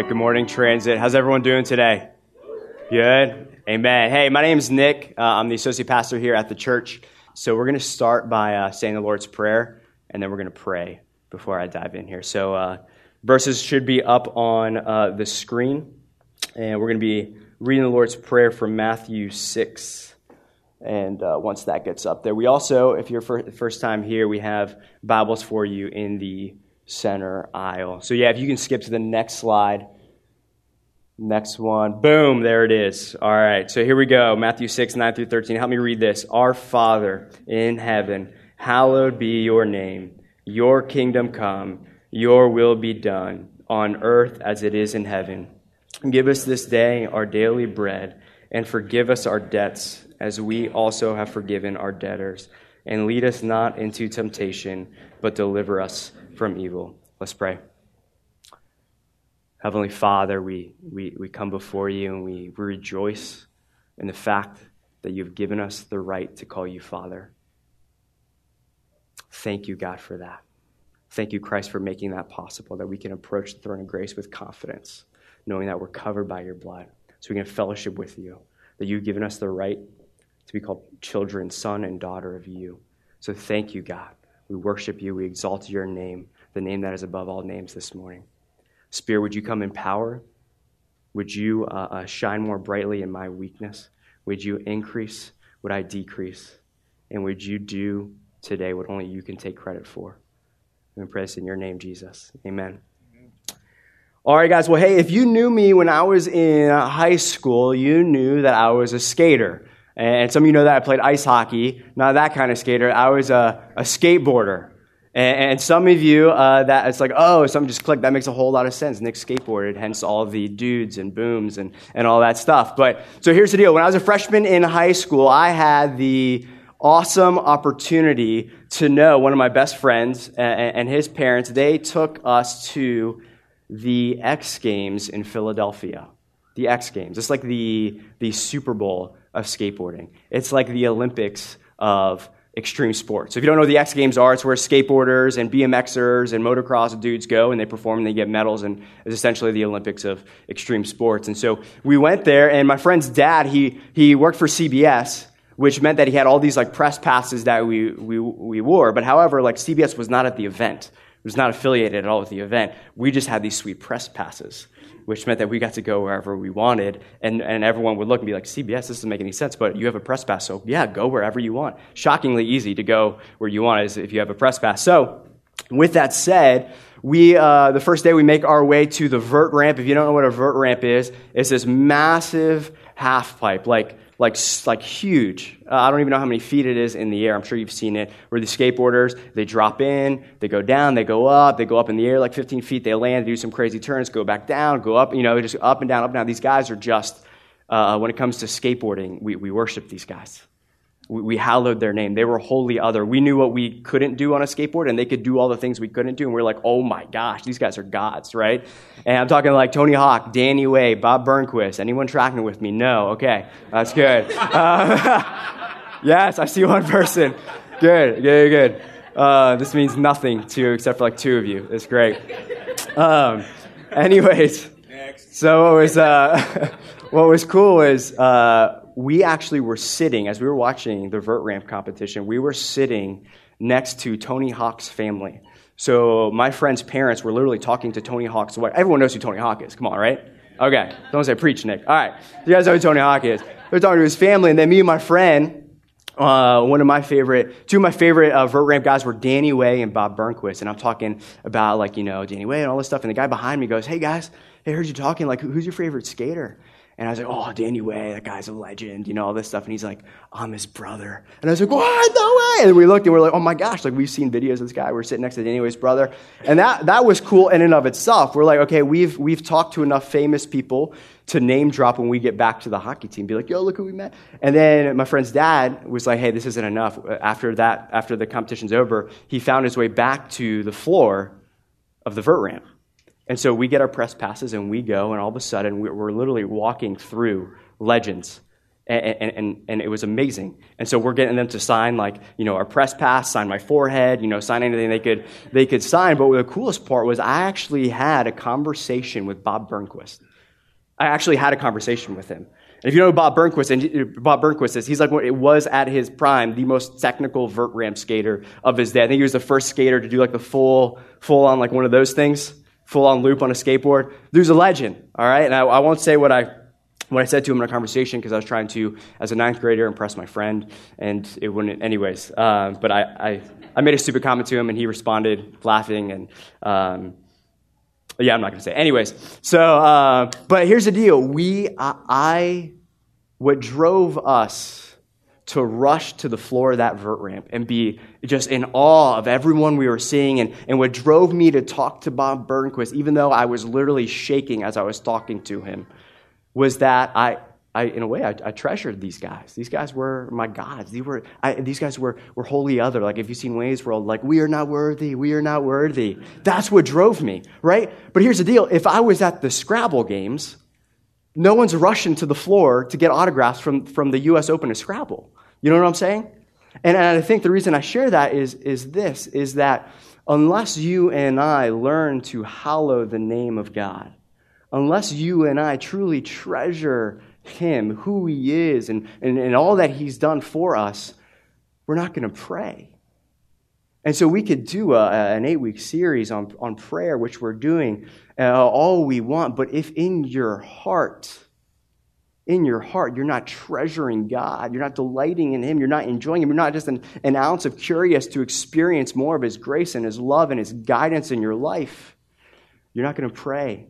Right, good morning, Transit. How's everyone doing today? Good? Amen. Hey, my name is Nick. Uh, I'm the associate pastor here at the church. So we're going to start by uh, saying the Lord's Prayer, and then we're going to pray before I dive in here. So uh, verses should be up on uh, the screen, and we're going to be reading the Lord's Prayer from Matthew 6. And uh, once that gets up there, we also, if you're the first time here, we have Bibles for you in the center aisle. So, yeah, if you can skip to the next slide. Next one. Boom, there it is. All right, so here we go. Matthew 6, 9 through 13. Help me read this. Our Father in heaven, hallowed be your name. Your kingdom come, your will be done, on earth as it is in heaven. Give us this day our daily bread, and forgive us our debts as we also have forgiven our debtors. And lead us not into temptation, but deliver us from evil. Let's pray. Heavenly Father, we, we, we come before you and we, we rejoice in the fact that you've given us the right to call you Father. Thank you, God, for that. Thank you, Christ, for making that possible, that we can approach the throne of grace with confidence, knowing that we're covered by your blood, so we can fellowship with you, that you've given us the right to be called children, son, and daughter of you. So thank you, God. We worship you. We exalt your name, the name that is above all names this morning. Spirit, would you come in power? Would you uh, uh, shine more brightly in my weakness? Would you increase? Would I decrease? And would you do today what only you can take credit for? We pray this in your name, Jesus. Amen. All right, guys. Well, hey, if you knew me when I was in high school, you knew that I was a skater. And some of you know that I played ice hockey, not that kind of skater. I was a, a skateboarder. And, and, some of you, uh, that it's like, oh, something just clicked. That makes a whole lot of sense. Nick skateboarded, hence all the dudes and booms and, and all that stuff. But so here's the deal. When I was a freshman in high school, I had the awesome opportunity to know one of my best friends and, and his parents. They took us to the X Games in Philadelphia. The X Games. It's like the, the Super Bowl of skateboarding. It's like the Olympics of extreme sports. If you don't know what the X Games are, it's where skateboarders and BMXers and motocross dudes go and they perform and they get medals and it's essentially the Olympics of extreme sports. And so we went there and my friend's dad, he, he worked for CBS, which meant that he had all these like press passes that we, we, we wore. But however, like CBS was not at the event. It was not affiliated at all with the event. We just had these sweet press passes which meant that we got to go wherever we wanted. And, and everyone would look and be like, CBS, this doesn't make any sense, but you have a press pass, so yeah, go wherever you want. Shockingly easy to go where you want is if you have a press pass. So, with that said, we uh, the first day we make our way to the vert ramp. If you don't know what a vert ramp is, it's this massive half pipe, like like, like huge. Uh, I don't even know how many feet it is in the air. I'm sure you've seen it. Where the skateboarders, they drop in, they go down, they go up, they go up in the air like 15 feet, they land, do some crazy turns, go back down, go up, you know, just up and down, up and down. These guys are just, uh, when it comes to skateboarding, we, we worship these guys we hallowed their name. They were wholly other. We knew what we couldn't do on a skateboard, and they could do all the things we couldn't do. And we are like, oh my gosh, these guys are gods, right? And I'm talking like Tony Hawk, Danny Way, Bob Burnquist. Anyone tracking with me? No. Okay, that's good. Uh, yes, I see one person. Good, good, good. Uh, this means nothing to you except for like two of you. It's great. Um, anyways, Next. so what was uh, what was cool is uh, we actually were sitting, as we were watching the vert ramp competition, we were sitting next to Tony Hawk's family. So my friend's parents were literally talking to Tony Hawk's wife. Everyone knows who Tony Hawk is. Come on, right? Okay. Don't say preach, Nick. All right. You guys know who Tony Hawk is. They're talking to his family, and then me and my friend, uh, one of my favorite, two of my favorite uh, vert ramp guys were Danny Way and Bob Burnquist. And I'm talking about, like, you know, Danny Way and all this stuff. And the guy behind me goes, Hey, guys, I heard you talking. Like, who's your favorite skater? And I was like, oh, Danny Way, that guy's a legend, you know, all this stuff. And he's like, I'm his brother. And I was like, what? No way. And we looked and we are like, oh my gosh, like we've seen videos of this guy. We're sitting next to Danny Way's brother. And that, that was cool in and of itself. We're like, okay, we've, we've talked to enough famous people to name drop when we get back to the hockey team. Be like, yo, look who we met. And then my friend's dad was like, hey, this isn't enough. After that, after the competition's over, he found his way back to the floor of the vert ramp. And so we get our press passes and we go, and all of a sudden we're literally walking through legends. And, and, and, it was amazing. And so we're getting them to sign like, you know, our press pass, sign my forehead, you know, sign anything they could, they could sign. But the coolest part was I actually had a conversation with Bob Burnquist. I actually had a conversation with him. And if you know Bob Burnquist, and Bob Burnquist is, he's like what it was at his prime, the most technical vert ramp skater of his day. I think he was the first skater to do like the full, full on like one of those things full on loop on a skateboard. There's a legend, all right? And I, I won't say what I what I said to him in a conversation because I was trying to, as a ninth grader, impress my friend, and it wouldn't, anyways. Uh, but I, I, I, made a stupid comment to him, and he responded laughing, and um, yeah, I'm not going to say. Anyways, so, uh, but here's the deal: we, I, I, what drove us to rush to the floor of that vert ramp and be just in awe of everyone we were seeing. And, and what drove me to talk to Bob Burnquist, even though I was literally shaking as I was talking to him, was that I, I in a way, I, I treasured these guys. These guys were my gods. These, were, I, these guys were, were holy other. Like, if you've seen Wayne's World, like, we are not worthy, we are not worthy. That's what drove me, right? But here's the deal if I was at the Scrabble games, no one's rushing to the floor to get autographs from, from the U.S. Open of Scrabble. You know what I'm saying? And, and I think the reason I share that is, is this, is that unless you and I learn to hallow the name of God, unless you and I truly treasure him, who he is, and, and, and all that he's done for us, we're not going to pray. And so we could do a, an eight week series on, on prayer, which we're doing uh, all we want. But if in your heart in your heart, you're not treasuring God, you're not delighting in Him, you're not enjoying Him, you're not just an, an ounce of curious to experience more of His grace and His love and His guidance in your life, you're not going to pray.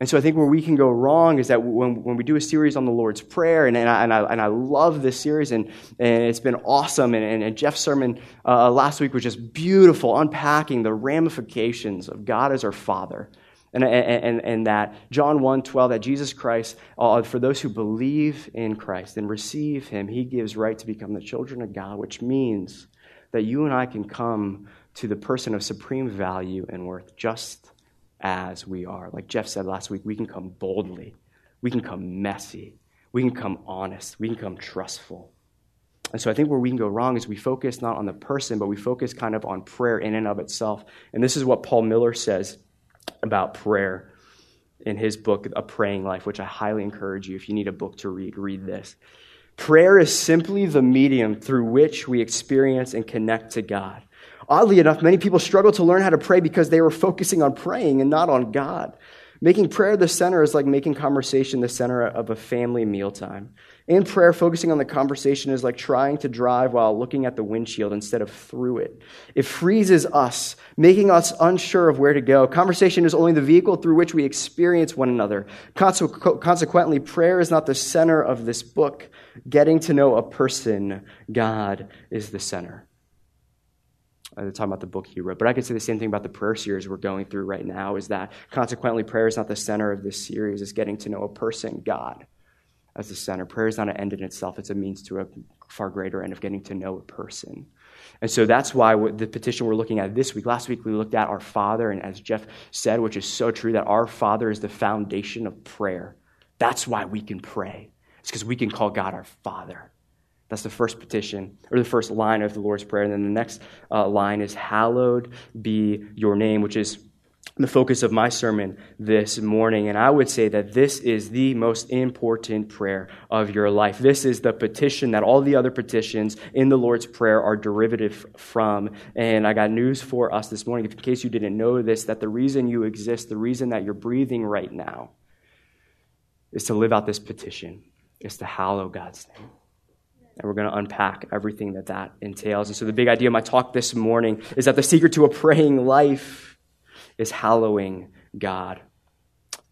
And so I think where we can go wrong is that when, when we do a series on the Lord's Prayer, and, and, I, and, I, and I love this series, and, and it's been awesome, and, and, Jeff's sermon uh, last week was just beautiful, unpacking the ramifications of God as our Father. And, and, and that John 1 12, that Jesus Christ, uh, for those who believe in Christ and receive him, he gives right to become the children of God, which means that you and I can come to the person of supreme value and worth just as we are. Like Jeff said last week, we can come boldly, we can come messy, we can come honest, we can come trustful. And so I think where we can go wrong is we focus not on the person, but we focus kind of on prayer in and of itself. And this is what Paul Miller says about prayer in his book, A Praying Life, which I highly encourage you. If you need a book to read, read this. Prayer is simply the medium through which we experience and connect to God. Oddly enough, many people struggle to learn how to pray because they were focusing on praying and not on God. Making prayer the center is like making conversation the center of a family mealtime. In prayer, focusing on the conversation is like trying to drive while looking at the windshield instead of through it. It freezes us, making us unsure of where to go. Conversation is only the vehicle through which we experience one another. Consequently, prayer is not the center of this book. Getting to know a person, God, is the center. Uh, I'm talking about the book he wrote, but I could say the same thing about the prayer series we're going through right now. Is that consequently, prayer is not the center of this series; it's getting to know a person, God as the center. Prayer is not an end in itself, it's a means to a far greater end of getting to know a person. And so that's why the petition we're looking at this week, last week we looked at our Father, and as Jeff said, which is so true, that our Father is the foundation of prayer. That's why we can pray. It's because we can call God our Father. That's the first petition, or the first line of the Lord's Prayer. And then the next uh, line is, Hallowed be your name, which is the focus of my sermon this morning. And I would say that this is the most important prayer of your life. This is the petition that all the other petitions in the Lord's Prayer are derivative from. And I got news for us this morning, in case you didn't know this, that the reason you exist, the reason that you're breathing right now, is to live out this petition, is to hallow God's name. And we're going to unpack everything that that entails. And so, the big idea of my talk this morning is that the secret to a praying life is hallowing God.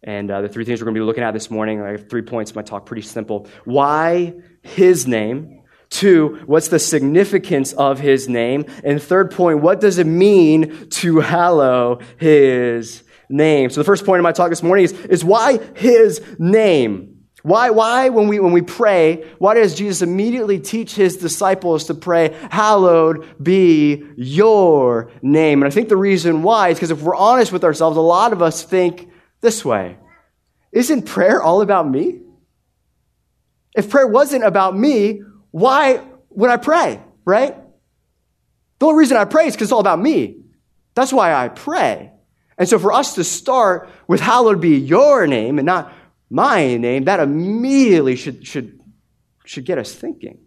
And uh, the three things we're going to be looking at this morning, I have three points in my talk, pretty simple. Why his name? Two, what's the significance of his name? And third point, what does it mean to hallow his name? So the first point in my talk this morning is, is why his name? Why, why when, we, when we pray, why does Jesus immediately teach his disciples to pray, Hallowed be your name? And I think the reason why is because if we're honest with ourselves, a lot of us think this way Isn't prayer all about me? If prayer wasn't about me, why would I pray, right? The only reason I pray is because it's all about me. That's why I pray. And so for us to start with hallowed be your name and not my name, that immediately should, should, should get us thinking,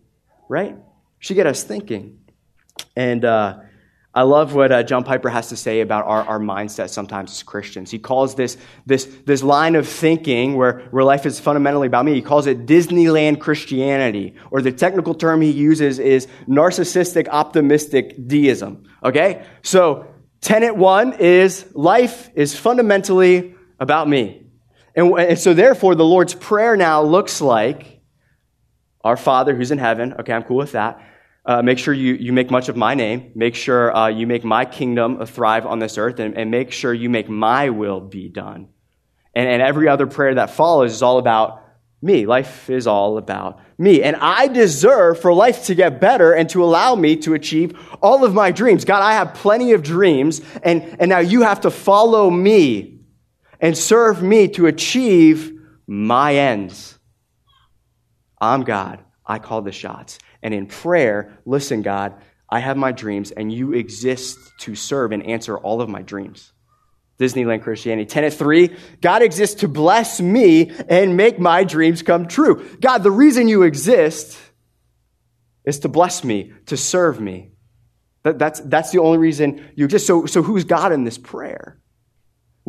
right? Should get us thinking. And uh, I love what uh, John Piper has to say about our, our mindset sometimes as Christians. He calls this, this, this line of thinking where, where life is fundamentally about me, he calls it Disneyland Christianity, or the technical term he uses is narcissistic optimistic deism. Okay? So, tenet one is life is fundamentally about me. And, and so, therefore, the Lord's Prayer now looks like Our Father who's in heaven. Okay, I'm cool with that. Uh, make sure you, you make much of my name. Make sure uh, you make my kingdom thrive on this earth, and, and make sure you make my will be done. And, and every other prayer that follows is all about me. Life is all about me. And I deserve for life to get better and to allow me to achieve all of my dreams. God, I have plenty of dreams, and, and now you have to follow me and serve me to achieve my ends. I'm God. I call the shots. And in prayer, listen, God, I have my dreams, and you exist to serve and answer all of my dreams. Disneyland Christianity. Tenet three, God exists to bless me and make my dreams come true. God, the reason you exist is to bless me, to serve me. That, that's, that's the only reason you exist. So, so who's God in this prayer?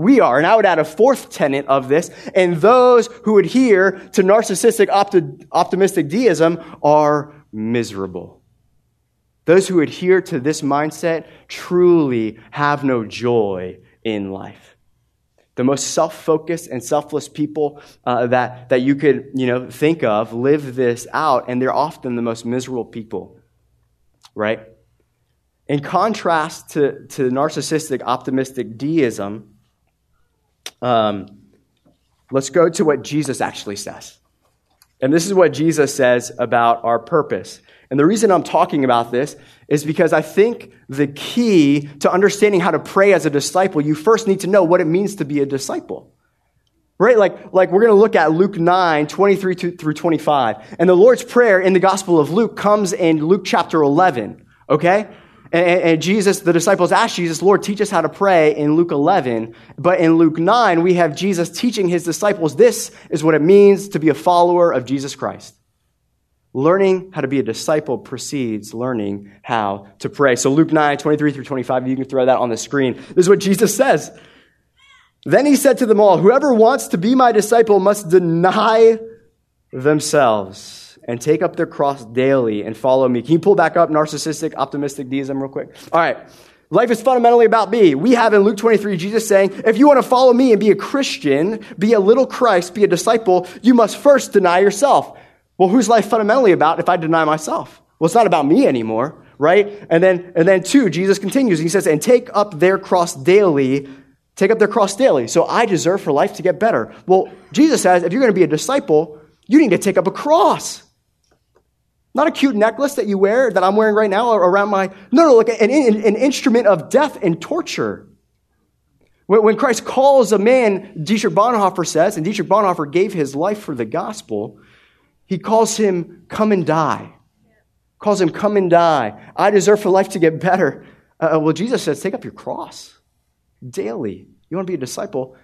We are. And I would add a fourth tenet of this, and those who adhere to narcissistic opti- optimistic deism are miserable. Those who adhere to this mindset truly have no joy in life. The most self focused and selfless people uh, that, that you could you know, think of live this out, and they're often the most miserable people, right? In contrast to, to narcissistic optimistic deism, um, let's go to what Jesus actually says. And this is what Jesus says about our purpose. And the reason I'm talking about this is because I think the key to understanding how to pray as a disciple, you first need to know what it means to be a disciple. Right? Like, like we're going to look at Luke 9, 23 through 25. And the Lord's Prayer in the Gospel of Luke comes in Luke chapter 11. Okay? And, Jesus, the disciples asked Jesus, Lord, teach us how to pray in Luke 11. But in Luke 9, we have Jesus teaching his disciples this is what it means to be a follower of Jesus Christ. Learning how to be a disciple precedes learning how to pray. So Luke 9, 23 through 25, you can throw that on the screen. This is what Jesus says. Then he said to them all, Whoever wants to be my disciple must deny themselves and take up their cross daily and follow me. Can you pull back up narcissistic, optimistic deism real quick? All right. Life is fundamentally about me. We have in Luke 23 Jesus saying, if you want to follow me and be a Christian, be a little Christ, be a disciple, you must first deny yourself. Well, who's life fundamentally about if I deny myself? Well, it's not about me anymore, right? And then, and then two, Jesus continues. and He says, and take up their cross daily. Take up their cross daily. So I deserve for life to get better. Well, Jesus says, if you're going to be a disciple, you need to take up a cross. Not a cute necklace that you wear, that I'm wearing right now around my. No, no, like an, an instrument of death and torture. When Christ calls a man, Dietrich Bonhoeffer says, and Dietrich Bonhoeffer gave his life for the gospel, he calls him, come and die. Calls him, come and die. I deserve for life to get better. Uh, well, Jesus says, take up your cross daily. You want to be a disciple?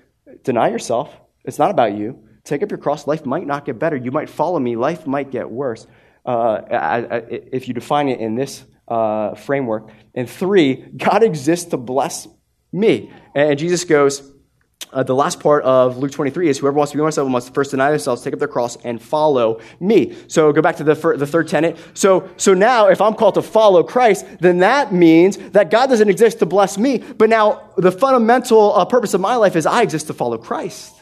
Deny yourself. It's not about you. Take up your cross. Life might not get better. You might follow me. Life might get worse uh, if you define it in this uh, framework. And three, God exists to bless me. And Jesus goes, uh, the last part of Luke 23 is whoever wants to be my disciple must first deny themselves, take up their cross, and follow me. So go back to the, fir- the third tenet. So, so now, if I'm called to follow Christ, then that means that God doesn't exist to bless me. But now, the fundamental uh, purpose of my life is I exist to follow Christ.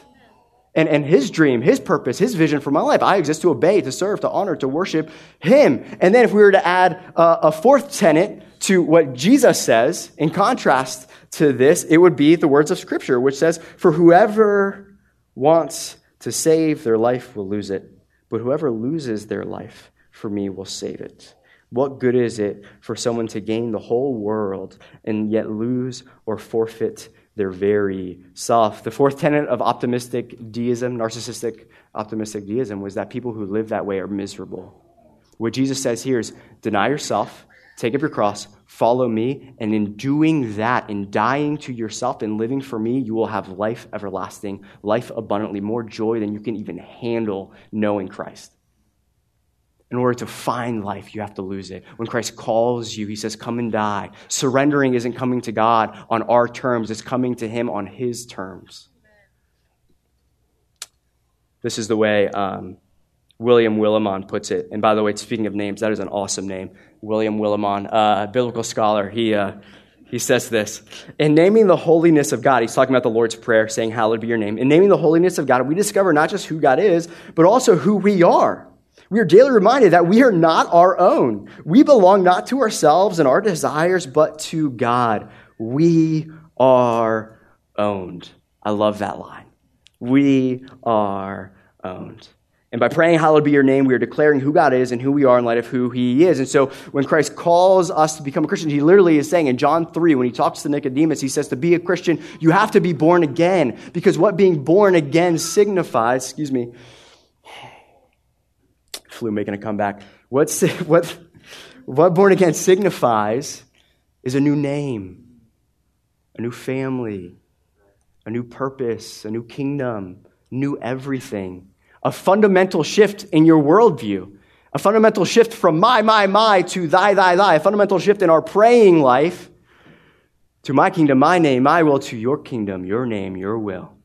And, and his dream, his purpose, his vision for my life. I exist to obey, to serve, to honor, to worship him. And then if we were to add a, a fourth tenet to what Jesus says, in contrast to this, it would be the words of Scripture, which says, For whoever wants to save their life will lose it, but whoever loses their life for me will save it. What good is it for someone to gain the whole world and yet lose or forfeit their very self. The fourth tenet of optimistic deism, narcissistic optimistic deism, was that people who live that way are miserable. What Jesus says here is deny yourself, take up your cross, follow me, and in doing that, in dying to yourself and living for me, you will have life everlasting, life abundantly, more joy than you can even handle knowing Christ. In order to find life, you have to lose it. When Christ calls you, he says, Come and die. Surrendering isn't coming to God on our terms, it's coming to him on his terms. This is the way um, William Willimon puts it. And by the way, speaking of names, that is an awesome name. William Willimon, uh, biblical scholar. He, uh, he says this In naming the holiness of God, he's talking about the Lord's Prayer, saying, Hallowed be your name. In naming the holiness of God, we discover not just who God is, but also who we are. We are daily reminded that we are not our own. We belong not to ourselves and our desires, but to God. We are owned. I love that line. We are owned. And by praying, Hallowed be your name, we are declaring who God is and who we are in light of who he is. And so when Christ calls us to become a Christian, he literally is saying in John 3, when he talks to Nicodemus, he says, To be a Christian, you have to be born again. Because what being born again signifies, excuse me, flu making a comeback. What's, what, what born again signifies is a new name, a new family, a new purpose, a new kingdom, new everything, a fundamental shift in your worldview, a fundamental shift from my, my, my to thy, thy, thy, a fundamental shift in our praying life to my kingdom, my name, my will, to your kingdom, your name, your will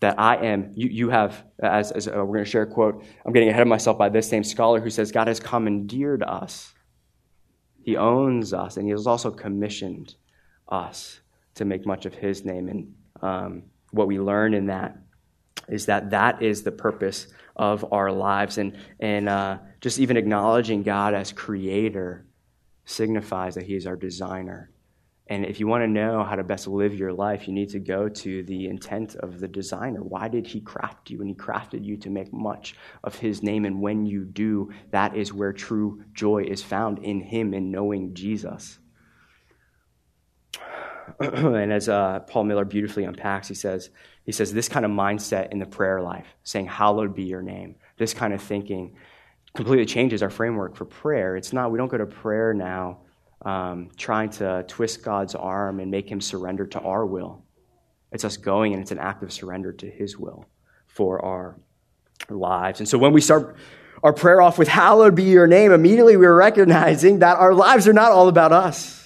that I am, you, you have, as, as uh, we're going to share a quote, I'm getting ahead of myself by this same scholar who says, God has commandeered us. He owns us, and He has also commissioned us to make much of His name. And um, what we learn in that is that that is the purpose of our lives. And, and uh, just even acknowledging God as creator signifies that He is our designer. And if you want to know how to best live your life, you need to go to the intent of the designer. Why did he craft you? And he crafted you to make much of his name. And when you do, that is where true joy is found in him in knowing Jesus. and as uh, Paul Miller beautifully unpacks, he says, he says, this kind of mindset in the prayer life, saying, Hallowed be your name, this kind of thinking completely changes our framework for prayer. It's not, we don't go to prayer now um, trying to twist God's arm and make him surrender to our will. It's us going and it's an act of surrender to his will for our lives. And so when we start our prayer off with, Hallowed be your name, immediately we're recognizing that our lives are not all about us.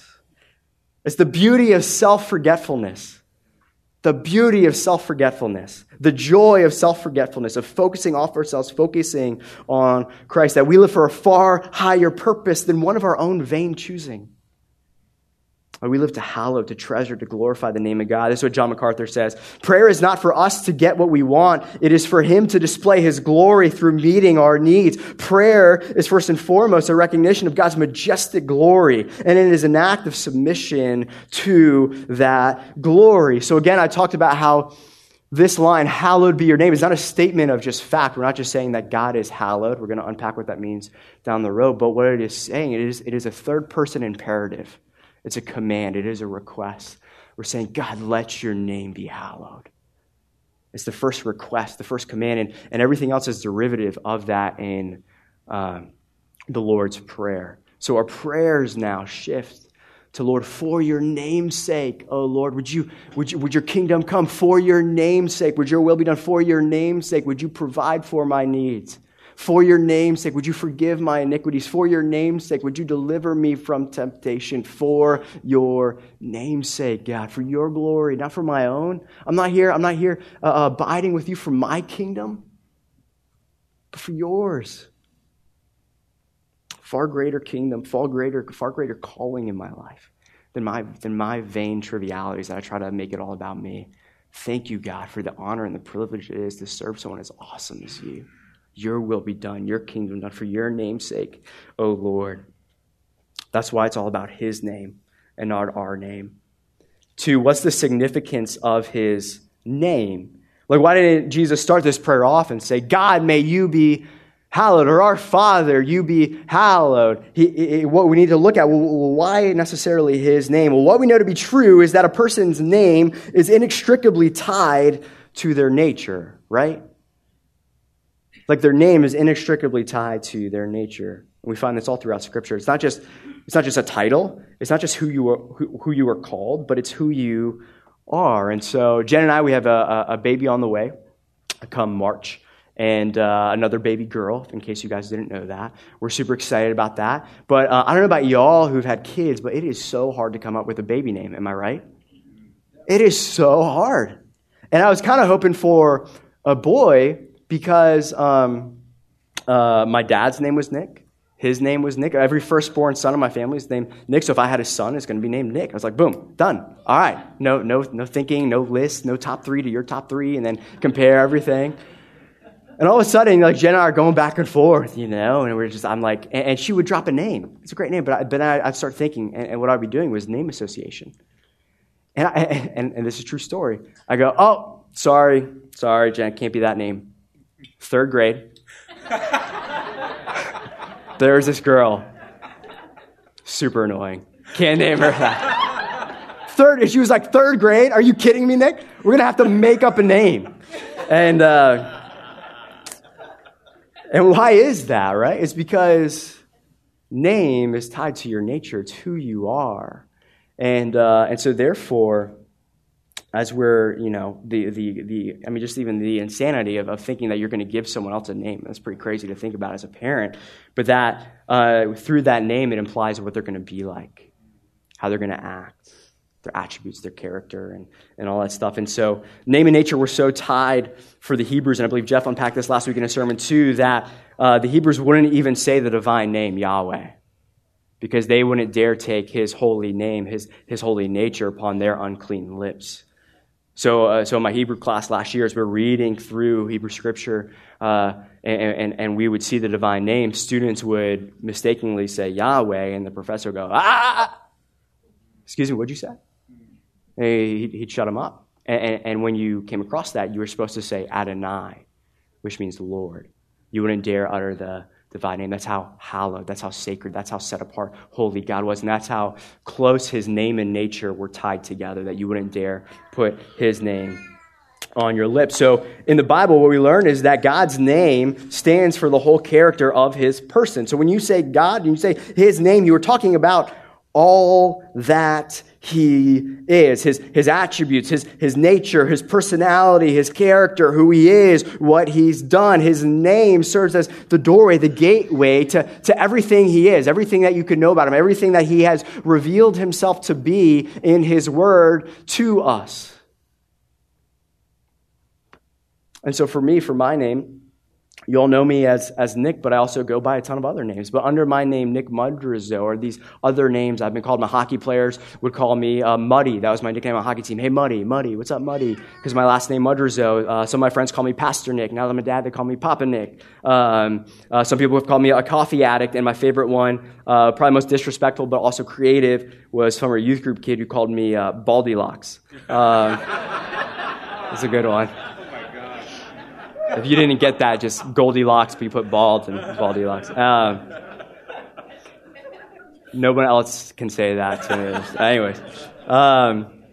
It's the beauty of self forgetfulness the beauty of self forgetfulness, the joy of self forgetfulness, of focusing off ourselves, focusing on Christ, that we live for a far higher purpose than one of our own vain choosing. We live to hallow, to treasure, to glorify the name of God. This is what John MacArthur says. Prayer is not for us to get what we want. It is for Him to display His glory through meeting our needs. Prayer is first and foremost a recognition of God's majestic glory, and it is an act of submission to that glory. So again, I talked about how this line, hallowed be your name, is not a statement of just fact. We're not just saying that God is hallowed. We're going to unpack what that means down the road. But what it is saying, it is, it is a third person imperative. It's a command, it is a request. We're saying, God, let your name be hallowed. It's the first request, the first command, and, and everything else is derivative of that in um, the Lord's Prayer. So our prayers now shift to Lord, for your name's sake, oh Lord, would you, would you, would your kingdom come for your name's sake? Would your will be done for your name's sake? Would you provide for my needs? For your name's sake, would you forgive my iniquities? For your name's sake, would you deliver me from temptation? For your name's sake, God, for your glory, not for my own. I'm not here, I'm not here uh, abiding with you for my kingdom, but for yours. Far greater kingdom, far greater, far greater calling in my life than my, than my vain trivialities that I try to make it all about me. Thank you, God, for the honor and the privilege it is to serve someone as awesome as you. Your will be done, your kingdom done for your name's sake, O Lord. That's why it's all about his name and not our name. Two, what's the significance of his name? Like, why didn't Jesus start this prayer off and say, God, may you be hallowed, or our Father, you be hallowed. He, he, what we need to look at, well, why necessarily his name? Well, what we know to be true is that a person's name is inextricably tied to their nature, right? Like their name is inextricably tied to their nature. And we find this all throughout Scripture. It's not just, it's not just a title, it's not just who you, are, who, who you are called, but it's who you are. And so, Jen and I, we have a, a baby on the way come March and uh, another baby girl, in case you guys didn't know that. We're super excited about that. But uh, I don't know about y'all who've had kids, but it is so hard to come up with a baby name. Am I right? It is so hard. And I was kind of hoping for a boy because um, uh, my dad's name was Nick. His name was Nick. Every firstborn son of my family is named Nick. So if I had a son, it's going to be named Nick. I was like, boom, done. All right. No, no, no thinking, no list, no top three to your top three, and then compare everything. And all of a sudden, like Jen and I are going back and forth, you know, and we're just, I'm like, and, and she would drop a name. It's a great name, but, I, but I, I'd start thinking, and, and, what I'd be doing was name association. And, I, and, and this is a true story. I go, oh, sorry, sorry, Jen, can't be that name. Third grade. There's this girl. Super annoying. Can't name her that. Third, she was like, third grade? Are you kidding me, Nick? We're going to have to make up a name. And, uh, and why is that, right? It's because name is tied to your nature, it's who you are. And, uh, and so, therefore, as we're, you know, the, the, the I mean, just even the insanity of, of thinking that you're going to give someone else a name. That's pretty crazy to think about as a parent. But that, uh, through that name, it implies what they're going to be like, how they're going to act, their attributes, their character, and, and all that stuff. And so, name and nature were so tied for the Hebrews, and I believe Jeff unpacked this last week in a sermon too, that uh, the Hebrews wouldn't even say the divine name, Yahweh, because they wouldn't dare take his holy name, his, his holy nature upon their unclean lips. So, uh, so in my Hebrew class last year, as we're reading through Hebrew scripture, uh, and, and, and, we would see the divine name, students would mistakenly say Yahweh, and the professor would go, ah! ah, ah. Excuse me, what'd you say? he'd, he'd shut him up. And, and, when you came across that, you were supposed to say Adonai, which means Lord. You wouldn't dare utter the divine name. That's how hallowed, that's how sacred, that's how set apart holy God was. And that's how close his name and nature were tied together, that you wouldn't dare put his name on your lips. So in the Bible, what we learn is that God's name stands for the whole character of his person. So when you say God and you say his name, you are talking about all that he is, his, his attributes, his, his nature, his personality, his character, who he is, what he's done. His name serves as the doorway, the gateway to, to everything he is, everything that you can know about him, everything that he has revealed himself to be in his word to us. And so for me, for my name, you all know me as, as Nick, but I also go by a ton of other names. But under my name, Nick Mudrazo, or these other names I've been called, my hockey players would call me uh, Muddy. That was my nickname on hockey team. Hey, Muddy, Muddy, what's up, Muddy? Because my last name, Mudrazo. Uh, some of my friends call me Pastor Nick. Now that I'm a dad, they call me Papa Nick. Um, uh, some people have called me a coffee addict, and my favorite one, uh, probably most disrespectful but also creative, was from a youth group kid who called me uh, Baldy Locks. Um, that's a good one. If you didn't get that, just Goldilocks, but you put bald and Baldilocks. Um, no one else can say that to me. Anyways. Um,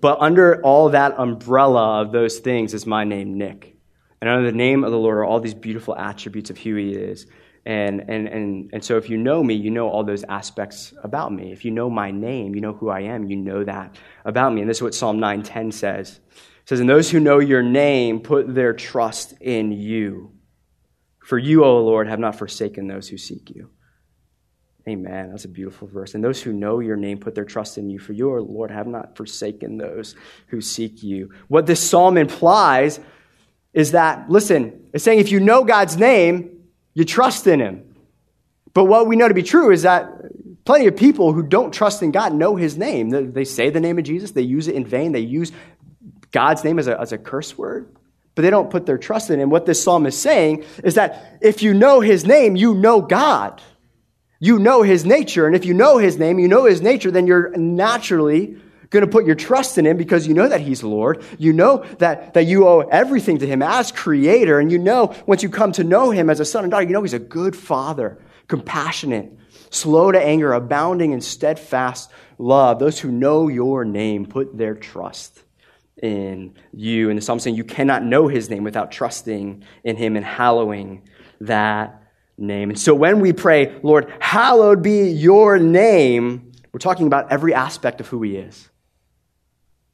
but under all that umbrella of those things is my name, Nick. And under the name of the Lord are all these beautiful attributes of who He is. And, and, and, and so if you know me, you know all those aspects about me. If you know my name, you know who I am, you know that about me. And this is what Psalm 9.10 says says, And those who know your name put their trust in you. For you, O Lord, have not forsaken those who seek you. Amen. That's a beautiful verse. And those who know your name put their trust in you. For you, O Lord, have not forsaken those who seek you. What this psalm implies is that, listen, it's saying if you know God's name, you trust in him. But what we know to be true is that plenty of people who don't trust in God know his name. They say the name of Jesus, they use it in vain, they use God's name as a, as a curse word, but they don't put their trust in him. What this psalm is saying is that if you know his name, you know God. You know his nature. And if you know his name, you know his nature, then you're naturally going to put your trust in him because you know that he's Lord. You know that, that you owe everything to him as creator. And you know, once you come to know him as a son and daughter, you know he's a good father, compassionate, slow to anger, abounding in steadfast love. Those who know your name put their trust in you. And the psalm saying you cannot know his name without trusting in him and hallowing that name. And so when we pray, Lord, hallowed be your name, we're talking about every aspect of who he is.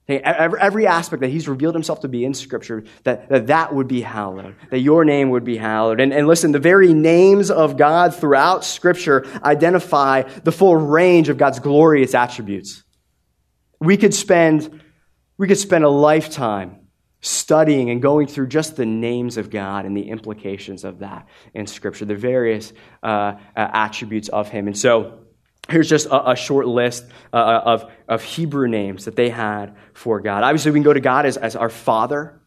Every, aspect that he's revealed himself to be in Scripture, that, that that would be hallowed, that your name would be hallowed. And, and listen, the very names of God throughout Scripture identify the full range of God's glorious attributes. We could spend, we could spend a lifetime studying and going through just the names of God and the implications of that in Scripture, the various uh, uh, attributes of Him. And so, Here's just a, a short list uh, of, of Hebrew names that they had for God. Obviously, we can go to God as, as our Father,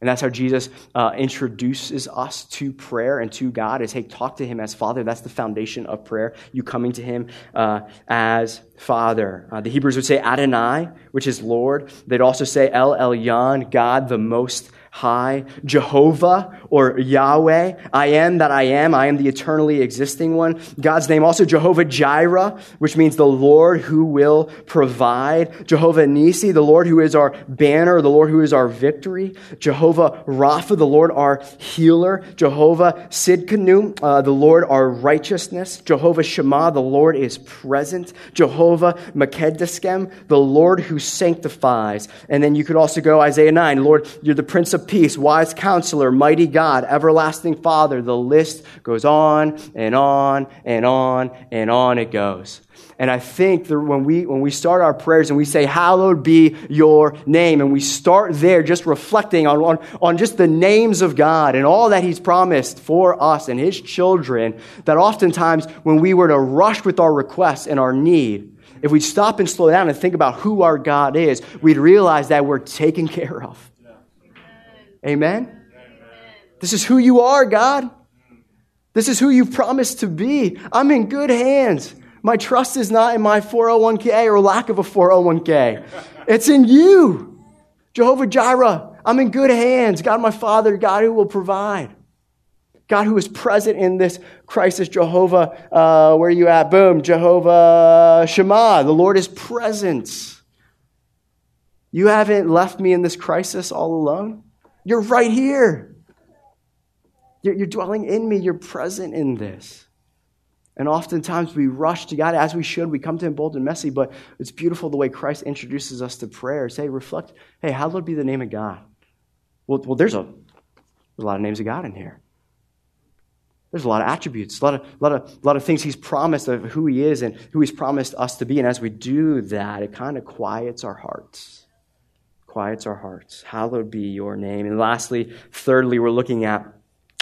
and that's how Jesus uh, introduces us to prayer and to God is, hey, talk to him as Father. That's the foundation of prayer. You coming to him uh, as Father. Uh, the Hebrews would say Adonai, which is Lord. They'd also say El Elyon, God the Most High, Jehovah or Yahweh. I am that I am. I am the eternally existing one. God's name also Jehovah Jireh, which means the Lord who will provide. Jehovah Nissi, the Lord who is our banner, the Lord who is our victory. Jehovah Rapha, the Lord our healer. Jehovah Sidkenu, uh, the Lord our righteousness. Jehovah Shammah, the Lord is present. Jehovah Makedeskem, the Lord who sanctifies. And then you could also go Isaiah 9, Lord, you're the Prince of Peace, wise counselor, mighty God, everlasting Father. The list goes on and on and on and on it goes. And I think that when we, when we start our prayers and we say, Hallowed be your name, and we start there just reflecting on, on, on just the names of God and all that He's promised for us and His children, that oftentimes when we were to rush with our requests and our need, if we'd stop and slow down and think about who our God is, we'd realize that we're taken care of. Amen? This is who you are, God. This is who you've promised to be. I'm in good hands. My trust is not in my 401k or lack of a 401k. It's in you. Jehovah Jireh, I'm in good hands. God, my Father, God who will provide. God who is present in this crisis. Jehovah, uh, where are you at? Boom. Jehovah Shammah. The Lord is present. You haven't left me in this crisis all alone. You're right here. You're, you're dwelling in me. You're present in this. And oftentimes we rush to God as we should. We come to Him bold and messy, but it's beautiful the way Christ introduces us to prayer. Say, reflect, hey, hallowed be the name of God. Well, well there's, a, there's a lot of names of God in here. There's a lot of attributes, a lot of, a lot, of, a lot of things He's promised of who He is and who He's promised us to be. And as we do that, it kind of quiets our hearts quiets our hearts. Hallowed be your name. And lastly, thirdly, we're looking at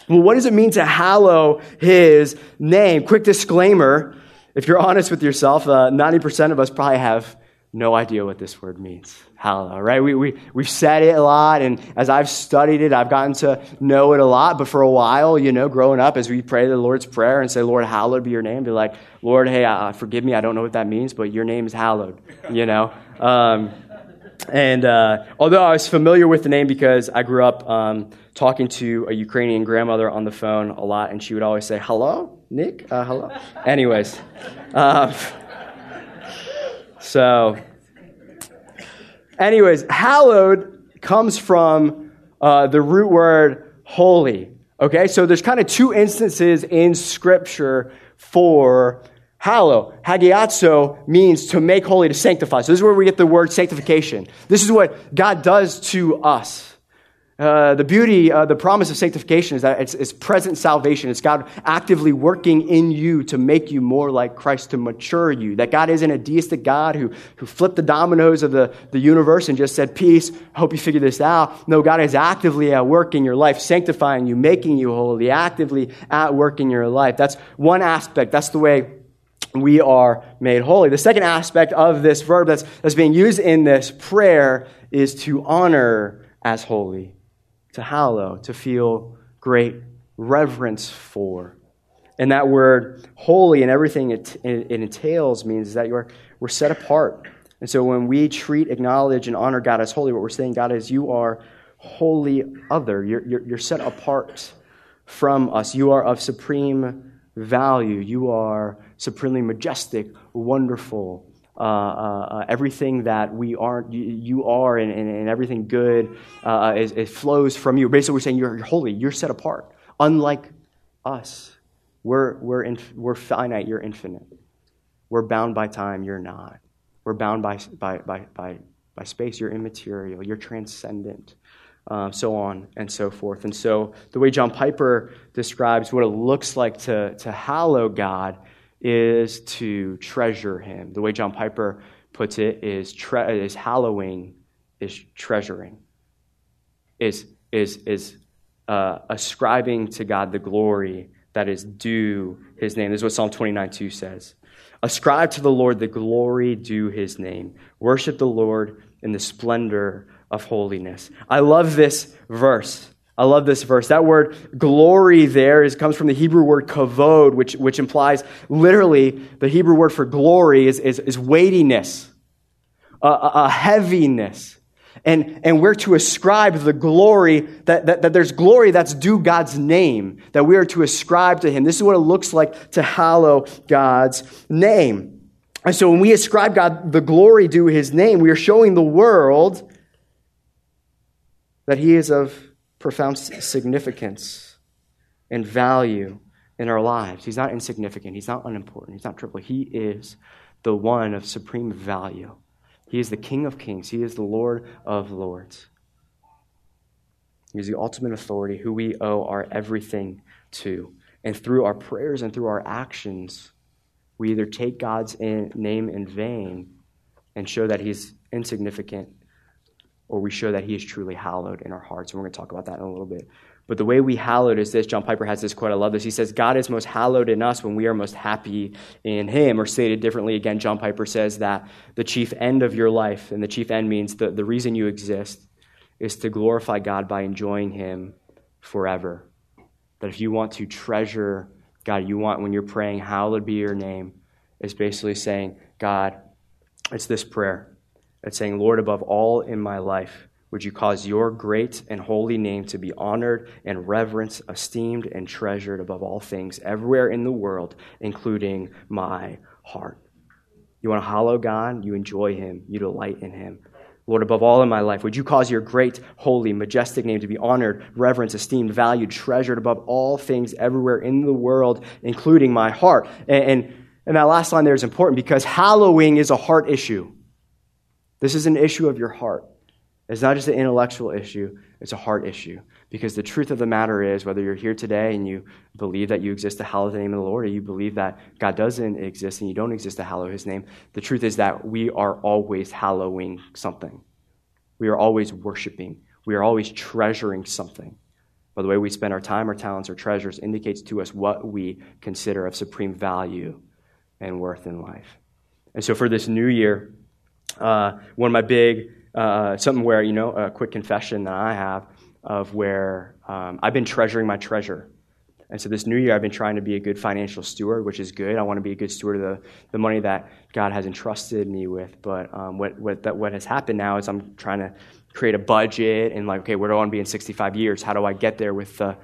well, what does it mean to hallow his name? Quick disclaimer if you're honest with yourself, uh, 90% of us probably have no idea what this word means. Hallow, right? We, we, we've said it a lot, and as I've studied it, I've gotten to know it a lot. But for a while, you know, growing up, as we pray the Lord's Prayer and say, Lord, hallowed be your name, be like, Lord, hey, uh, forgive me, I don't know what that means, but your name is hallowed, you know? Um, and uh, although I was familiar with the name because I grew up um, talking to a Ukrainian grandmother on the phone a lot, and she would always say, Hello, Nick? Uh, hello? Anyways, uh, so, anyways, hallowed comes from uh, the root word holy. Okay, so there's kind of two instances in Scripture for Hallow, hagiazo, means to make holy, to sanctify. So this is where we get the word sanctification. This is what God does to us. Uh, the beauty, uh, the promise of sanctification is that it's, it's, present salvation. It's God actively working in you to make you more like Christ, to mature you. That God isn't a deistic God who, who flipped the dominoes of the, the universe and just said, Peace, hope you figure this out. No, God is actively at work in your life, sanctifying you, making you holy, actively at work in your life. That's one aspect. That's the way we are made holy. The second aspect of this verb that's, that's being used in this prayer is to honor as holy, to hallow, to feel great reverence for. And that word holy and everything it, it, entails means that you're, we're set apart. And so when we treat, acknowledge, and honor God as holy, what we're saying, God, is you are holy other. You're, you're, you're set apart from us. You are of supreme value. You are supremely majestic, wonderful. Uh, uh, uh, everything that we aren't, you, you are, and, and, and, everything good, uh, is, it flows from you. Basically, we're saying you're, holy, you're set apart, unlike us. We're, we're, we're finite, you're infinite. We're bound by time, you're not. We're bound by, by, by, by, by space, you're immaterial, you're transcendent uh, so on and so forth. And so, the way John Piper describes what it looks like to, to hallow God is to treasure Him. The way John Piper puts it is, tre- is hallowing is treasuring, is, is, is uh, ascribing to God the glory that is due His name. This is what Psalm 29 2 says. Ascribe to the Lord the glory due His name. Worship the Lord in the splendor of holiness. I love this verse. I love this verse. That word glory there is, comes from the Hebrew word kavod, which, which implies literally the Hebrew word for glory is, is, is weightiness, a, a, heaviness. And, and we're to ascribe the glory, that, that, that there's glory that's due God's name, that we are to ascribe to Him. This is what it looks like to hallow God's name. And so when we ascribe God the glory due His name, we are showing the world that He is of profound significance and value in our lives. He's not insignificant, He's not unimportant, He's not trivial. He is the one of supreme value. He is the King of kings, He is the Lord of lords. He is the ultimate authority who we owe our everything to. And through our prayers and through our actions, we either take God's name in vain and show that He's insignificant or we show that he is truly hallowed in our hearts. And we're going to talk about that in a little bit. But the way we hallowed is this. John Piper has this quote. I love this. He says, God is most hallowed in us when we are most happy in him. Or stated differently, again, John Piper says that the chief end of your life, and the chief end means the, the reason you exist, is to glorify God by enjoying him forever. That if you want to treasure God, you want, when you're praying, hallowed be your name, is basically saying, God, it's this prayer it's saying, Lord, above all in my life, would you cause your great and holy name to be honored and reverenced, esteemed and treasured above all things, everywhere in the world, including my heart? You want to hallow God? You enjoy Him. You delight in Him. Lord, above all in my life, would you cause your great, holy, majestic name to be honored, reverenced, esteemed, valued, treasured above all things everywhere in the world, including my heart? And, and, and that last line there is important because hallowing is a heart issue. This is an issue of your heart. It's not just an intellectual issue, it's a heart issue. Because the truth of the matter is, whether you're here today and you believe that you exist to hallow the name of the Lord, or you believe that God doesn't exist and you don't exist to hallow his name, the truth is that we are always hallowing something. We are always worshiping. We are always treasuring something. By the way we spend our time, our talents, our treasures indicates to us what we consider of supreme value and worth in life. And so for this new year, uh, one of my big, uh, something where, you know, a quick confession that I have of where um, I've been treasuring my treasure. And so this new year, I've been trying to be a good financial steward, which is good. I want to be a good steward of the, the money that God has entrusted me with. But um, what, what, that, what has happened now is I'm trying to create a budget and, like, okay, where do I want to be in 65 years? How do I get there with the,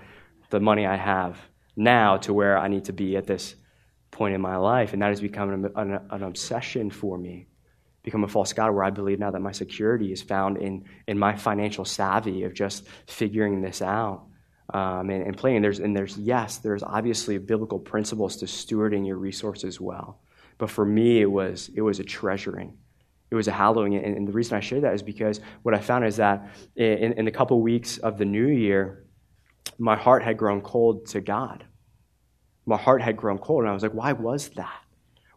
the money I have now to where I need to be at this point in my life? And that has become an, an, an obsession for me become a false God where I believe now that my security is found in, in my financial savvy of just figuring this out um, and, and playing. There's, and there's, yes, there's obviously biblical principles to stewarding your resources well. But for me, it was, it was a treasuring. It was a hallowing. And, and the reason I share that is because what I found is that in, in the couple weeks of the new year, my heart had grown cold to God. My heart had grown cold. And I was like, why was that?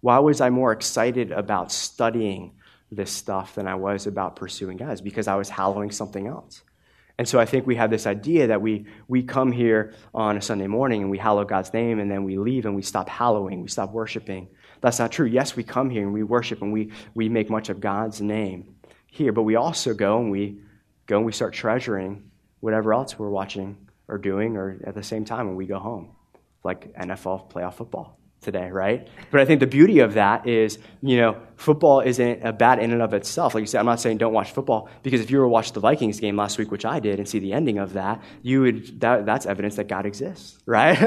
Why was I more excited about studying this stuff than I was about pursuing God? It's because I was hallowing something else. And so I think we have this idea that we, we come here on a Sunday morning and we hallow God's name and then we leave and we stop hallowing, we stop worshiping. That's not true. Yes, we come here and we worship and we, we make much of God's name here, but we also go and we go and we start treasuring whatever else we're watching or doing or at the same time when we go home, like NFL playoff football today, right? But I think the beauty of that is, you know, football isn't a bad in and of itself. Like you said, I'm not saying don't watch football because if you were to watch the Vikings game last week, which I did, and see the ending of that, you would that, that's evidence that God exists, right?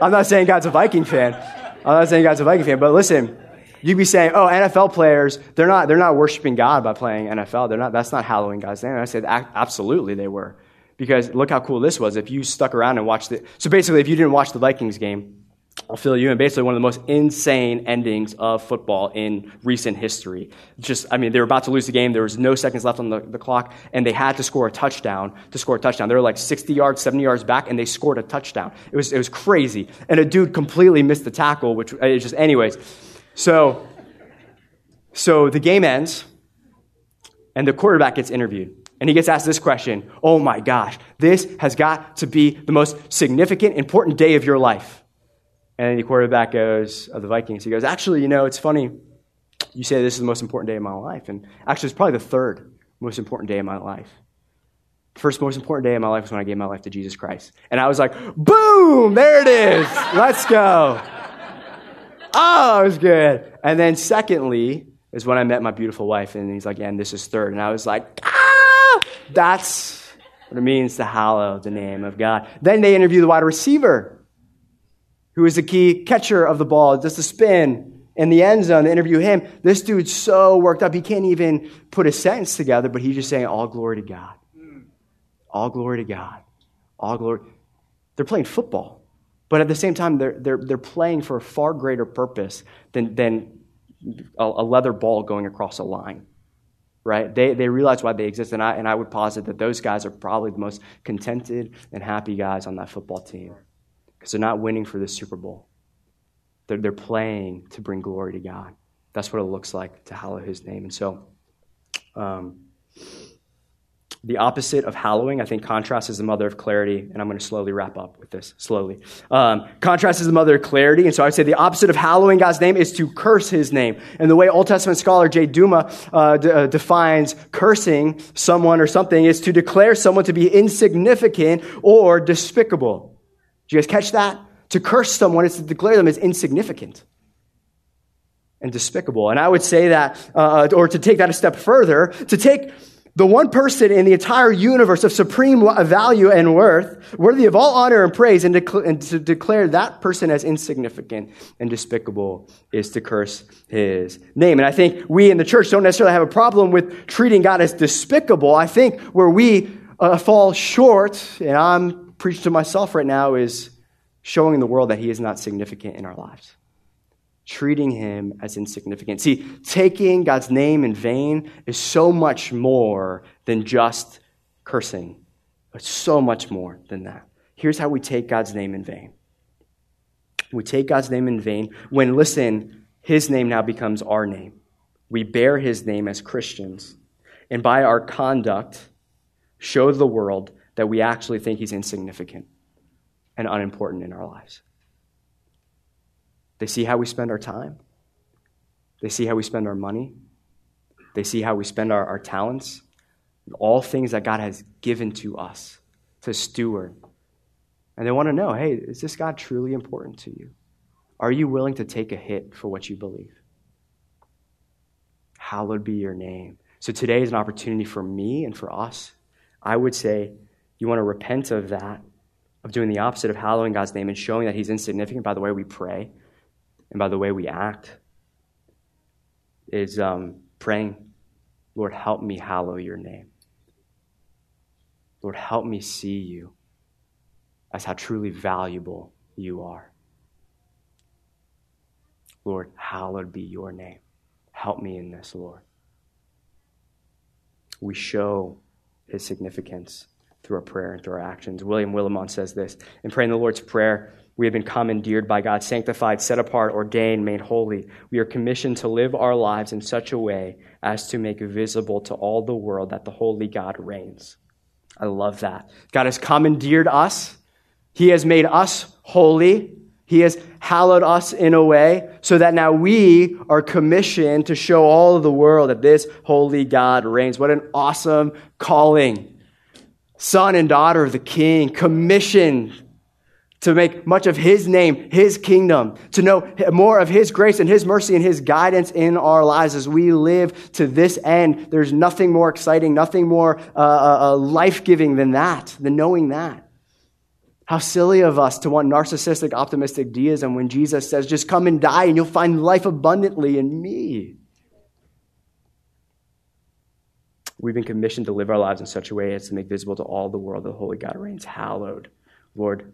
I'm not saying God's a Viking fan. I'm not saying God's a Viking fan, but listen, you'd be saying, "Oh, NFL players, they're not they're not worshiping God by playing NFL. They're not that's not hallowing God's name." And I said, "Absolutely, they were." Because look how cool this was. If you stuck around and watched it. So basically, if you didn't watch the Vikings game, I'll fill you in. Basically, one of the most insane endings of football in recent history. Just, I mean, they were about to lose the game. There was no seconds left on the, the clock, and they had to score a touchdown to score a touchdown. They were like 60 yards, 70 yards back, and they scored a touchdown. It was, it was crazy. And a dude completely missed the tackle, which uh, is just, anyways. So, so the game ends, and the quarterback gets interviewed. And he gets asked this question Oh my gosh, this has got to be the most significant, important day of your life. And the quarterback goes, of the Vikings, he goes, Actually, you know, it's funny. You say this is the most important day of my life. And actually, it's probably the third most important day of my life. The first most important day of my life was when I gave my life to Jesus Christ. And I was like, boom, there it is. Let's go. Oh, it was good. And then secondly is when I met my beautiful wife. And he's like, yeah, and this is third. And I was like! That's what it means to hallow the name of God. Then they interview the wide receiver, who is the key catcher of the ball, does the spin in the end zone. They interview him. This dude's so worked up, he can't even put a sentence together, but he's just saying, All glory to God. All glory to God. All glory. They're playing football. But at the same time, they're, they're, they're playing for a far greater purpose than, than a, a leather ball going across a line right? They, they realize why they exist. And I, and I would posit that those guys are probably the most contented and happy guys on that football team because they're not winning for the Super Bowl. They're, they're playing to bring glory to God. That's what it looks like to hallow his name. And so, um, the opposite of hallowing, I think contrast is the mother of clarity, and I'm going to slowly wrap up with this, slowly. Um, contrast is the mother of clarity, and so I would say the opposite of hallowing God's name is to curse his name. And the way Old Testament scholar Jay Douma uh, d- uh, defines cursing someone or something is to declare someone to be insignificant or despicable. Do you guys catch that? To curse someone is to declare them as insignificant and despicable. And I would say that, uh, or to take that a step further, to take the one person in the entire universe of supreme value and worth, worthy of all honor and praise, and, and, to declare that person as insignificant and despicable is to curse his name. And I think we in the church don't necessarily have a problem with treating God as despicable. I think where we uh, fall short, and I'm preaching to myself right now, is showing the world that he is not significant in our lives treating him as insignificant. See, taking God's name in vain is so much more than just cursing. It's so much more than that. Here's how we take God's name in vain. We take God's name in vain when, listen, his name now becomes our name. We bear his name as Christians. And by our conduct, show the world that we actually think he's insignificant and unimportant in our lives. They see how we spend our time. They see how we spend our money. They see how we spend our, our talents. All things that God has given to us to steward. And they want to know hey, is this God truly important to you? Are you willing to take a hit for what you believe? Hallowed be your name. So today is an opportunity for me and for us. I would say you want to repent of that, of doing the opposite of hallowing God's name and showing that He's insignificant by the way we pray, and by the way we act is um, praying, Lord, help me hallow your name. Lord, help me see you as how truly valuable you are. Lord, hallowed be your name. Help me in this, Lord. We show his significance through our prayer and through our actions. William Willimon says this In praying the Lord's Prayer, we have been commandeered by God, sanctified, set apart, ordained, made holy. We are commissioned to live our lives in such a way as to make visible to all the world that the holy God reigns. I love that. God has commandeered us, He has made us holy. He has hallowed us in a way so that now we are commissioned to show all of the world that this holy God reigns. What an awesome calling. Son and daughter of the King, commissioned to make much of His name, His kingdom, to know more of His grace and His mercy and His guidance in our lives as we live to this end. There's nothing more exciting, nothing more uh, uh, uh life giving than that, than knowing that. How silly of us to want narcissistic, optimistic deism when Jesus says, just come and die and you'll find life abundantly in me. We've been commissioned to live our lives in such a way as to make visible to all the world that the Holy God reigns. Hallowed, Lord,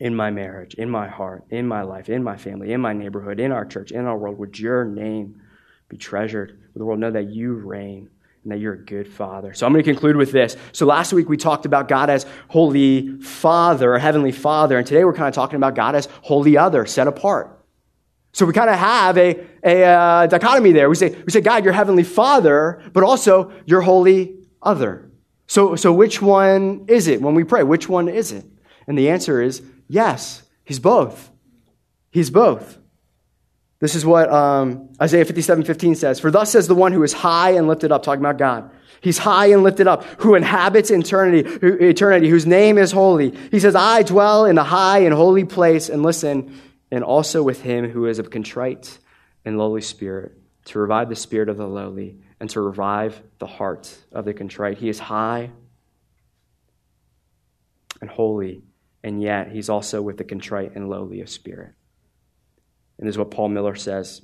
in my marriage, in my heart, in my life, in my family, in my neighborhood, in our church, in our world, would your name be treasured? Would the world know that you reign and that you're a good father? So I'm going to conclude with this. So last week we talked about God as holy father, heavenly father, and today we're kind of talking about God as holy other, set apart. So we kind of have a, a uh, dichotomy there. We say, we say, God, you're heavenly father, but also you're holy other. So, so which one is it when we pray? Which one is it? And the answer is Yes, he's both. He's both. This is what um, Isaiah 57 15 says. For thus says the one who is high and lifted up, talking about God. He's high and lifted up, who inhabits eternity, who, eternity, whose name is holy. He says, I dwell in the high and holy place, and listen, and also with him who is of contrite and lowly spirit, to revive the spirit of the lowly, and to revive the heart of the contrite. He is high and holy and yet he's also with the contrite and lowly of spirit. And this is what Paul Miller says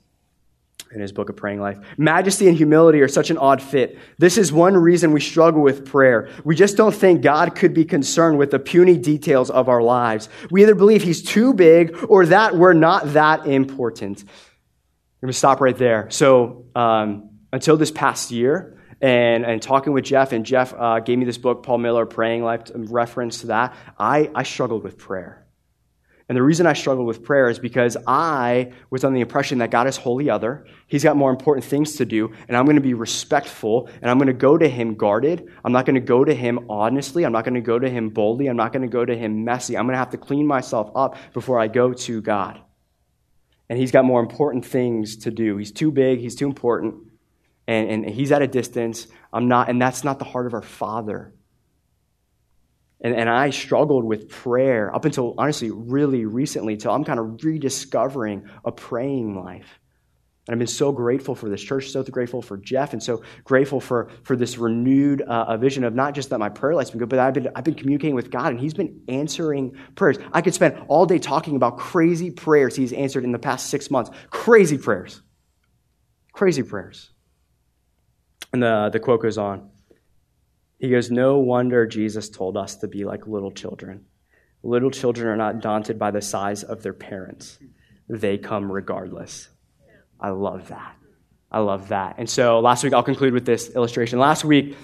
in his book of Praying Life. Majesty and humility are such an odd fit. This is one reason we struggle with prayer. We just don't think God could be concerned with the puny details of our lives. We either believe he's too big or that we're not that important. I'm going to stop right there. So, um, until this past year, and, and talking with Jeff, and Jeff uh, gave me this book, Paul Miller, Praying Life, reference to that. I, I struggled with prayer. And the reason I struggled with prayer is because I was on the impression that God is holy other. He's got more important things to do, and I'm going to be respectful, and I'm going to go to him guarded. I'm not going to go to him honestly. I'm not going to go to him boldly. I'm not going to go to him messy. I'm going to have to clean myself up before I go to God. And he's got more important things to do. He's too big, he's too important and, and he's at a distance. I'm not, and that's not the heart of our Father. And, and I struggled with prayer up until, honestly, really recently, till I'm kind of rediscovering a praying life. And I've been so grateful for this church, so grateful for Jeff, and so grateful for, for this renewed uh, vision of not just that my prayer life's been good, but I've been, I've been communicating with God, and He's been answering prayers. I could spend all day talking about crazy prayers He's answered in the past six months. Crazy prayers. Crazy prayers. And the, the quote goes on. He goes, No wonder Jesus told us to be like little children. Little children are not daunted by the size of their parents, they come regardless. I love that. I love that. And so last week, I'll conclude with this illustration. Last week,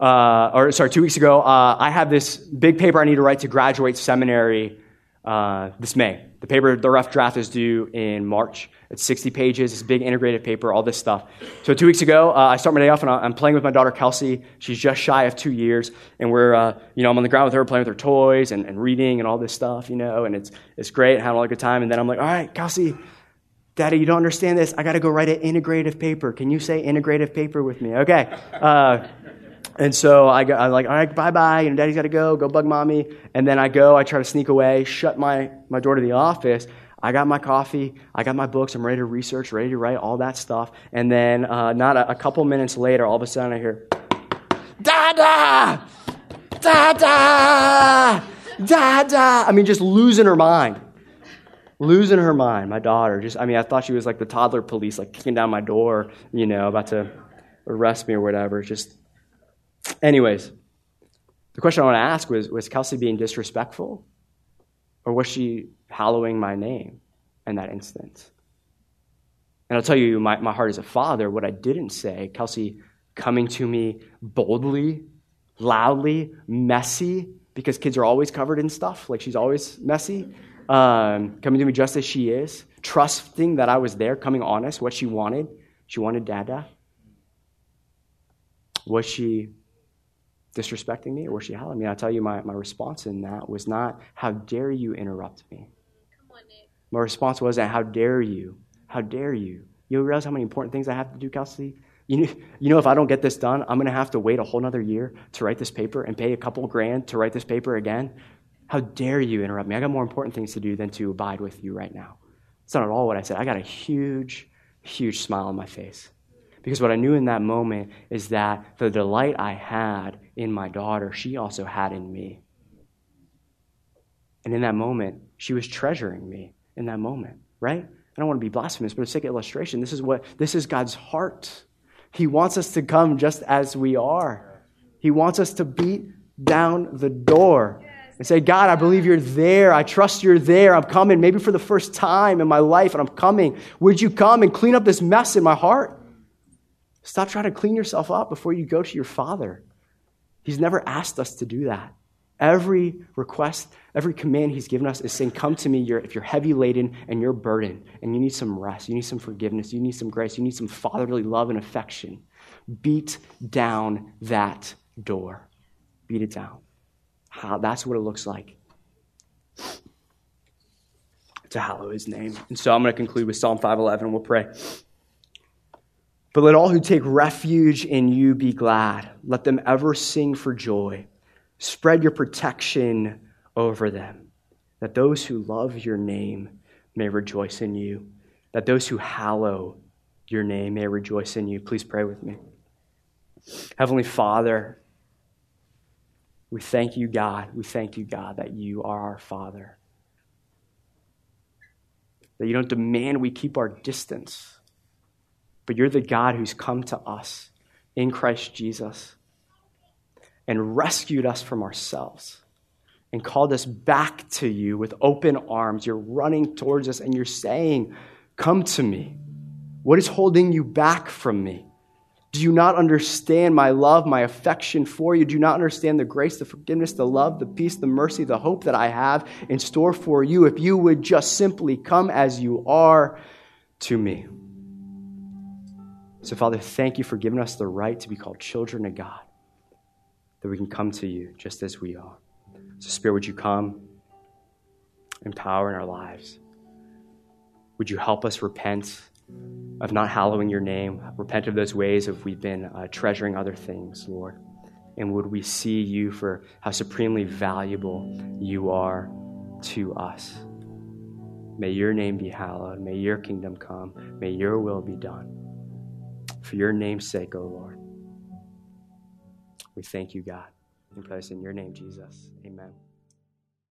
uh, or sorry, two weeks ago, uh, I have this big paper I need to write to graduate seminary uh, this May. The paper, the rough draft is due in March. It's 60 pages. It's a big integrated paper, all this stuff. So two weeks ago, uh, I start my day off and I'm playing with my daughter Kelsey. She's just shy of two years, and we're, uh, you know, I'm on the ground with her, playing with her toys and, and reading and all this stuff, you know, and it's it's great, having a good time. And then I'm like, all right, Kelsey, Daddy, you don't understand this. I got to go write an integrative paper. Can you say integrative paper with me? Okay. Uh, and so I go, I'm like, all right, bye bye. And daddy's got to go, go bug mommy. And then I go, I try to sneak away, shut my, my door to the office. I got my coffee, I got my books, I'm ready to research, ready to write all that stuff. And then, uh, not a, a, couple minutes later, all of a sudden I hear, Dada! Dada! Dada! I mean, just losing her mind. Losing her mind, my daughter. Just, I mean, I thought she was like the toddler police, like kicking down my door, you know, about to arrest me or whatever. Just Anyways, the question I want to ask was Was Kelsey being disrespectful? Or was she hallowing my name in that instance? And I'll tell you, my, my heart as a father, what I didn't say, Kelsey coming to me boldly, loudly, messy, because kids are always covered in stuff. Like she's always messy. Um, coming to me just as she is, trusting that I was there, coming honest, what she wanted. She wanted dada. Was she disrespecting me or was she howling me? I'll tell you my, my response in that was not, How dare you interrupt me? On, my response was, How dare you? How dare you? You realize how many important things I have to do, Kelsey? You know, you know, if I don't get this done, I'm going to have to wait a whole other year to write this paper and pay a couple grand to write this paper again. How dare you interrupt me? I got more important things to do than to abide with you right now. It's not at all what I said. I got a huge, huge smile on my face. Because what I knew in that moment is that the delight I had in my daughter, she also had in me. And in that moment, she was treasuring me in that moment, right? I don't want to be blasphemous, but for sake illustration, this is what this is God's heart. He wants us to come just as we are. He wants us to beat down the door and say, God, I believe you're there. I trust you're there. I'm coming, maybe for the first time in my life, and I'm coming. Would you come and clean up this mess in my heart? Stop trying to clean yourself up before you go to your Father. He's never asked us to do that. Every request, every command he's given us is saying, Come to me if you're heavy laden and you're burdened and you need some rest, you need some forgiveness, you need some grace, you need some fatherly love and affection. Beat down that door. Beat it down. How, that's what it looks like to hallow his name. And so I'm going to conclude with Psalm 511 we'll pray. But let all who take refuge in you be glad. Let them ever sing for joy. Spread your protection over them, that those who love your name may rejoice in you, that those who hallow your name may rejoice in you. Please pray with me. Heavenly Father, we thank you, God. We thank you, God, that you are our Father. That you don't demand we keep our distance, but you're the God who's come to us in Christ Jesus and rescued us from ourselves and called us back to you with open arms. You're running towards us and you're saying, Come to me. What is holding you back from me? Do you not understand my love, my affection for you? Do you not understand the grace, the forgiveness, the love, the peace, the mercy, the hope that I have in store for you if you would just simply come as you are to me? So, Father, thank you for giving us the right to be called children of God that we can come to you just as we are. So, Spirit, would you come and power in our lives? Would you help us repent of not hallowing your name? Repent of those ways of we've been uh, treasuring other things, Lord. And would we see you for how supremely valuable you are to us? May your name be hallowed. May your kingdom come. May your will be done. For your name's sake, O oh Lord. We thank you, God. We pray this in your name, Jesus. Amen.